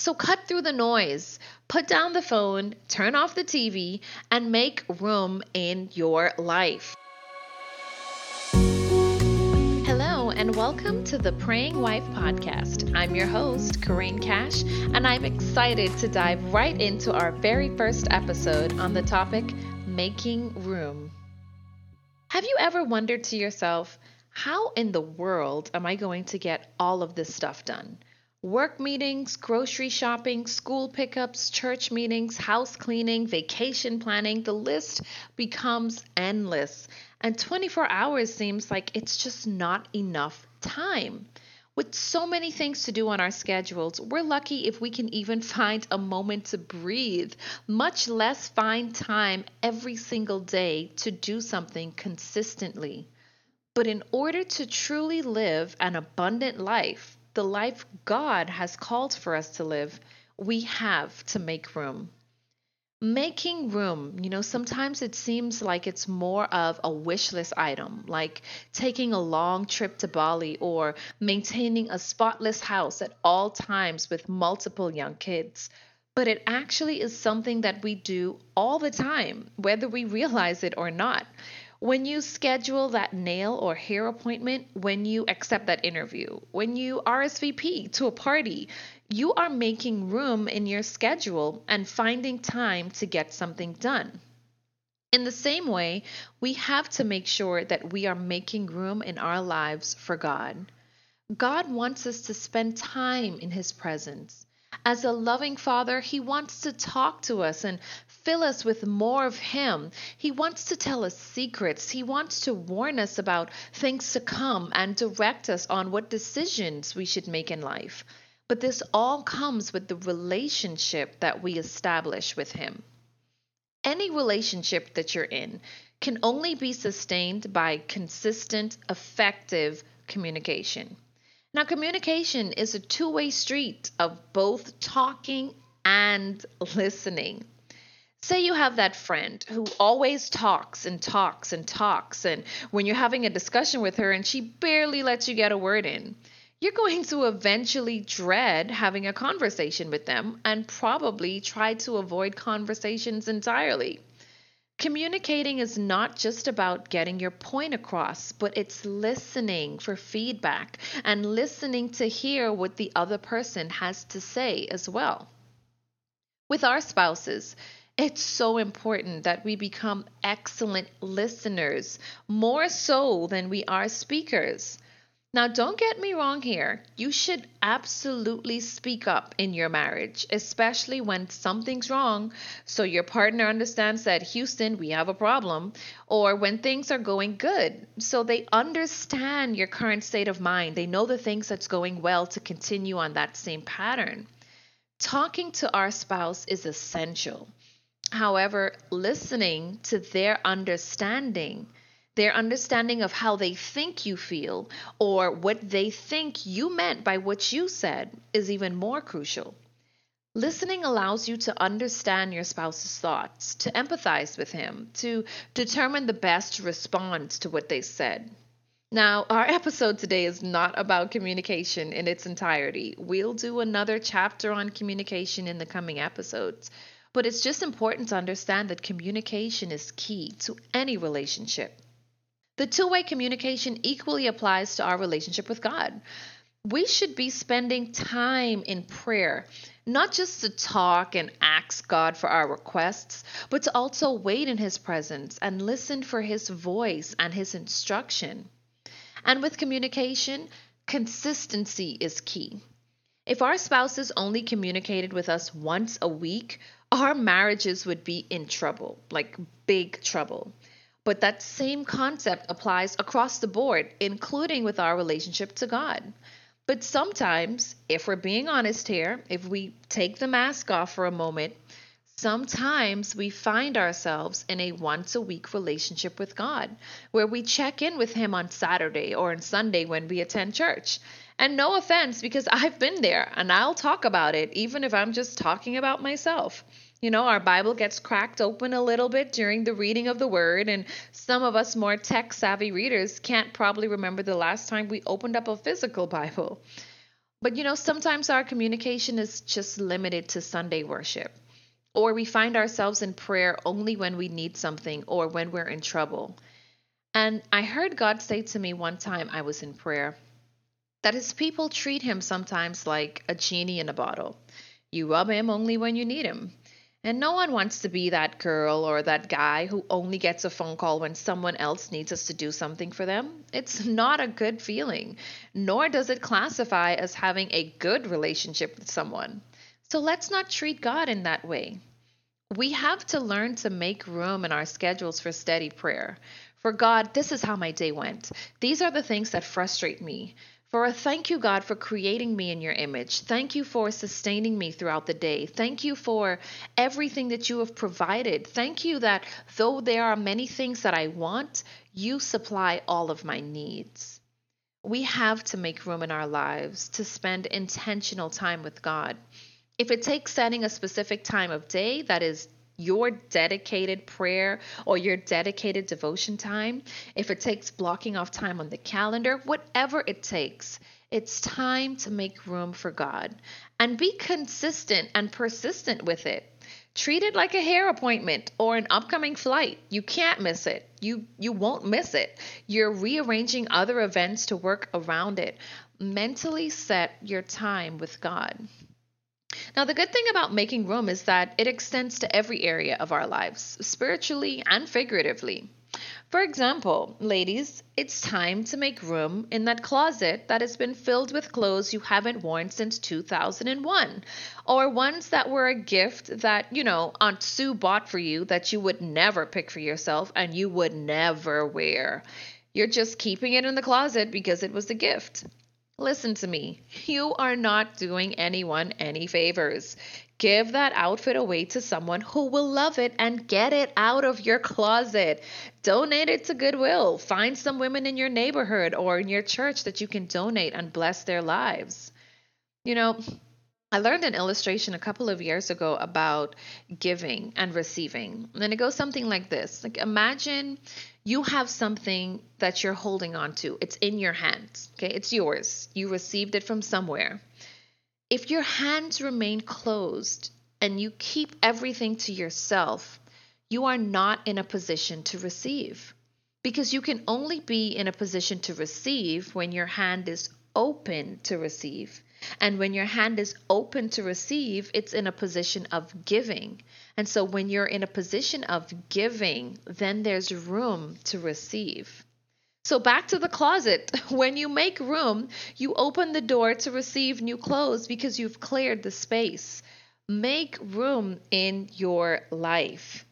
So cut through the noise, put down the phone, turn off the TV, and make room in your life. Hello, and welcome to the Praying Wife podcast. I'm your host, Corinne Cash, and I'm excited to dive right into our very first episode on the topic making room. Have you ever wondered to yourself, how in the world am I going to get all of this stuff done? Work meetings, grocery shopping, school pickups, church meetings, house cleaning, vacation planning, the list becomes endless. And 24 hours seems like it's just not enough time. With so many things to do on our schedules, we're lucky if we can even find a moment to breathe, much less find time every single day to do something consistently. But in order to truly live an abundant life, the life God has called for us to live, we have to make room. Making room, you know, sometimes it seems like it's more of a wish list item, like taking a long trip to Bali or maintaining a spotless house at all times with multiple young kids. But it actually is something that we do all the time, whether we realize it or not. When you schedule that nail or hair appointment, when you accept that interview, when you RSVP to a party, you are making room in your schedule and finding time to get something done. In the same way, we have to make sure that we are making room in our lives for God. God wants us to spend time in His presence. As a loving father, he wants to talk to us and fill us with more of him. He wants to tell us secrets. He wants to warn us about things to come and direct us on what decisions we should make in life. But this all comes with the relationship that we establish with him. Any relationship that you're in can only be sustained by consistent, effective communication. Now, communication is a two way street of both talking and listening. Say you have that friend who always talks and talks and talks, and when you're having a discussion with her and she barely lets you get a word in, you're going to eventually dread having a conversation with them and probably try to avoid conversations entirely. Communicating is not just about getting your point across, but it's listening for feedback and listening to hear what the other person has to say as well. With our spouses, it's so important that we become excellent listeners, more so than we are speakers. Now, don't get me wrong here. You should absolutely speak up in your marriage, especially when something's wrong, so your partner understands that, Houston, we have a problem, or when things are going good, so they understand your current state of mind. They know the things that's going well to continue on that same pattern. Talking to our spouse is essential. However, listening to their understanding their understanding of how they think you feel or what they think you meant by what you said is even more crucial. Listening allows you to understand your spouse's thoughts, to empathize with him, to determine the best response to what they said. Now, our episode today is not about communication in its entirety. We'll do another chapter on communication in the coming episodes. But it's just important to understand that communication is key to any relationship. The two way communication equally applies to our relationship with God. We should be spending time in prayer, not just to talk and ask God for our requests, but to also wait in His presence and listen for His voice and His instruction. And with communication, consistency is key. If our spouses only communicated with us once a week, our marriages would be in trouble, like big trouble. But that same concept applies across the board, including with our relationship to God. But sometimes, if we're being honest here, if we take the mask off for a moment, sometimes we find ourselves in a once a week relationship with God, where we check in with Him on Saturday or on Sunday when we attend church. And no offense, because I've been there and I'll talk about it, even if I'm just talking about myself. You know, our Bible gets cracked open a little bit during the reading of the Word, and some of us more tech savvy readers can't probably remember the last time we opened up a physical Bible. But you know, sometimes our communication is just limited to Sunday worship, or we find ourselves in prayer only when we need something or when we're in trouble. And I heard God say to me one time I was in prayer that his people treat him sometimes like a genie in a bottle. You rub him only when you need him. And no one wants to be that girl or that guy who only gets a phone call when someone else needs us to do something for them. It's not a good feeling, nor does it classify as having a good relationship with someone. So let's not treat God in that way. We have to learn to make room in our schedules for steady prayer. For God, this is how my day went. These are the things that frustrate me. For a thank you, God, for creating me in your image. Thank you for sustaining me throughout the day. Thank you for everything that you have provided. Thank you that though there are many things that I want, you supply all of my needs. We have to make room in our lives to spend intentional time with God. If it takes setting a specific time of day that is your dedicated prayer or your dedicated devotion time, if it takes blocking off time on the calendar, whatever it takes, it's time to make room for God and be consistent and persistent with it. Treat it like a hair appointment or an upcoming flight. You can't miss it. You you won't miss it. You're rearranging other events to work around it. Mentally set your time with God. Now, the good thing about making room is that it extends to every area of our lives, spiritually and figuratively. For example, ladies, it's time to make room in that closet that has been filled with clothes you haven't worn since 2001, or ones that were a gift that, you know, Aunt Sue bought for you that you would never pick for yourself and you would never wear. You're just keeping it in the closet because it was a gift. Listen to me. You are not doing anyone any favors. Give that outfit away to someone who will love it and get it out of your closet. Donate it to Goodwill. Find some women in your neighborhood or in your church that you can donate and bless their lives. You know, I learned an illustration a couple of years ago about giving and receiving. And it goes something like this. Like imagine you have something that you're holding on to. It's in your hands. Okay? It's yours. You received it from somewhere. If your hands remain closed and you keep everything to yourself, you are not in a position to receive. Because you can only be in a position to receive when your hand is open to receive. And when your hand is open to receive, it's in a position of giving. And so when you're in a position of giving, then there's room to receive. So back to the closet. When you make room, you open the door to receive new clothes because you've cleared the space. Make room in your life.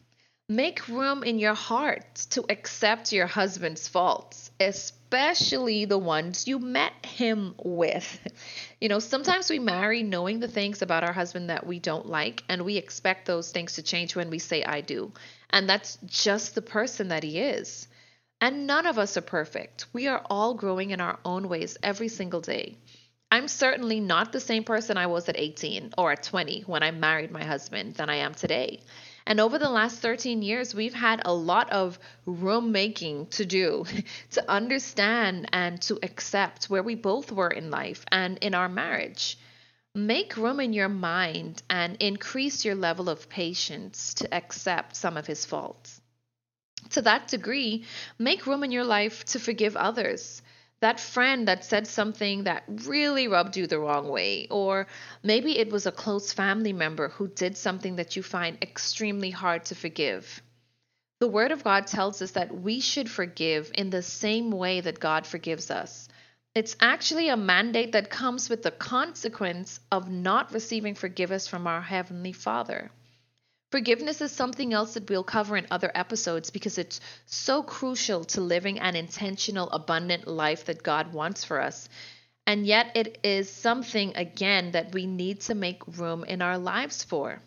Make room in your heart to accept your husband's faults, especially the ones you met him with. You know, sometimes we marry knowing the things about our husband that we don't like, and we expect those things to change when we say, I do. And that's just the person that he is. And none of us are perfect. We are all growing in our own ways every single day. I'm certainly not the same person I was at 18 or at 20 when I married my husband than I am today. And over the last 13 years, we've had a lot of room making to do to understand and to accept where we both were in life and in our marriage. Make room in your mind and increase your level of patience to accept some of his faults. To that degree, make room in your life to forgive others that friend that said something that really rubbed you the wrong way, or maybe it was a close family member who did something that you find extremely hard to forgive. The Word of God tells us that we should forgive in the same way that God forgives us. It's actually a mandate that comes with the consequence of not receiving forgiveness from our Heavenly Father. Forgiveness is something else that we'll cover in other episodes because it's so crucial to living an intentional, abundant life that God wants for us. And yet, it is something, again, that we need to make room in our lives for.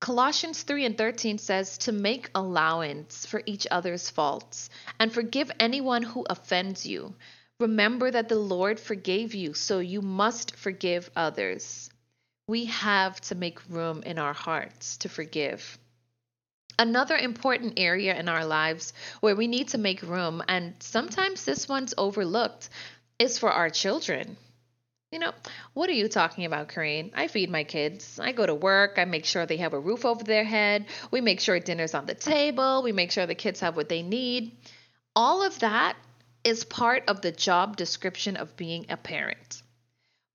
Colossians 3 and 13 says to make allowance for each other's faults and forgive anyone who offends you. Remember that the Lord forgave you, so you must forgive others we have to make room in our hearts to forgive. Another important area in our lives where we need to make room, and sometimes this one's overlooked, is for our children. You know, what are you talking about, Corinne? I feed my kids. I go to work. I make sure they have a roof over their head. We make sure dinner's on the table. We make sure the kids have what they need. All of that is part of the job description of being a parent.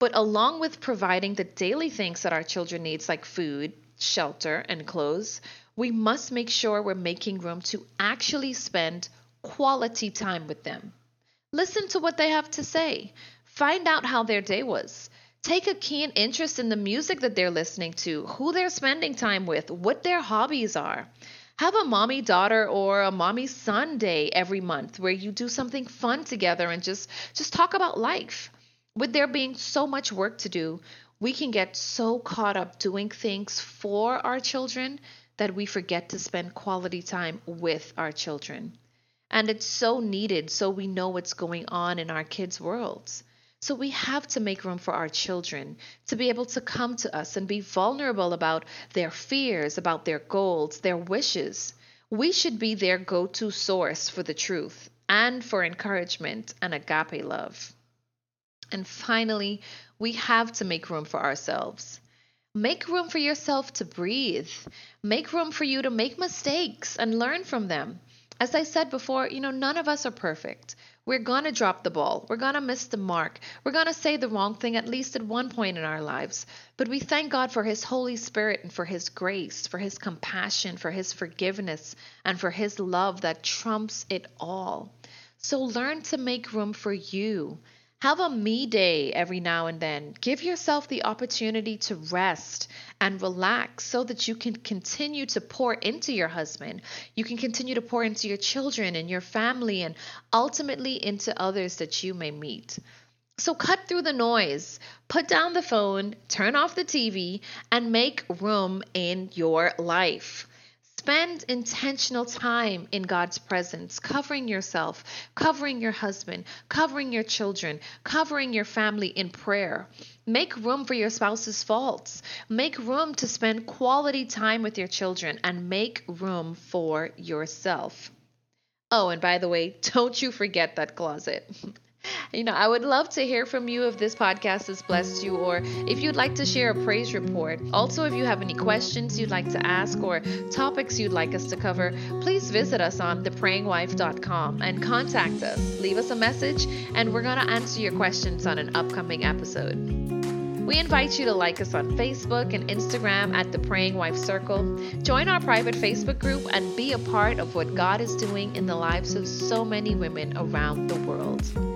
But along with providing the daily things that our children needs like food, shelter, and clothes, we must make sure we're making room to actually spend quality time with them. Listen to what they have to say. Find out how their day was. Take a keen interest in the music that they're listening to, who they're spending time with, what their hobbies are. Have a mommy daughter or a mommy son day every month where you do something fun together and just just talk about life. With there being so much work to do, we can get so caught up doing things for our children that we forget to spend quality time with our children. And it's so needed so we know what's going on in our kids' worlds. So we have to make room for our children to be able to come to us and be vulnerable about their fears, about their goals, their wishes. We should be their go to source for the truth and for encouragement and agape love. And finally, we have to make room for ourselves. Make room for yourself to breathe. Make room for you to make mistakes and learn from them. As I said before, you know, none of us are perfect. We're going to drop the ball. We're going to miss the mark. We're going to say the wrong thing at least at one point in our lives. But we thank God for His Holy Spirit and for His grace, for His compassion, for His forgiveness, and for His love that trumps it all. So learn to make room for you. Have a me day every now and then. Give yourself the opportunity to rest and relax so that you can continue to pour into your husband. You can continue to pour into your children and your family and ultimately into others that you may meet. So cut through the noise, put down the phone, turn off the TV, and make room in your life. Spend intentional time in God's presence, covering yourself, covering your husband, covering your children, covering your family in prayer. Make room for your spouse's faults. Make room to spend quality time with your children and make room for yourself. Oh, and by the way, don't you forget that closet. You know, I would love to hear from you if this podcast has blessed you or if you'd like to share a praise report. Also, if you have any questions you'd like to ask or topics you'd like us to cover, please visit us on theprayingwife.com and contact us. Leave us a message, and we're going to answer your questions on an upcoming episode. We invite you to like us on Facebook and Instagram at The Praying Wife Circle. Join our private Facebook group and be a part of what God is doing in the lives of so many women around the world.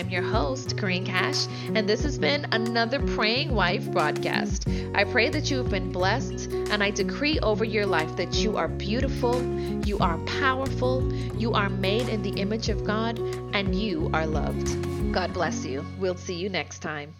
I am your host, Corinne Cash, and this has been another Praying Wife broadcast. I pray that you have been blessed, and I decree over your life that you are beautiful, you are powerful, you are made in the image of God, and you are loved. God bless you. We'll see you next time.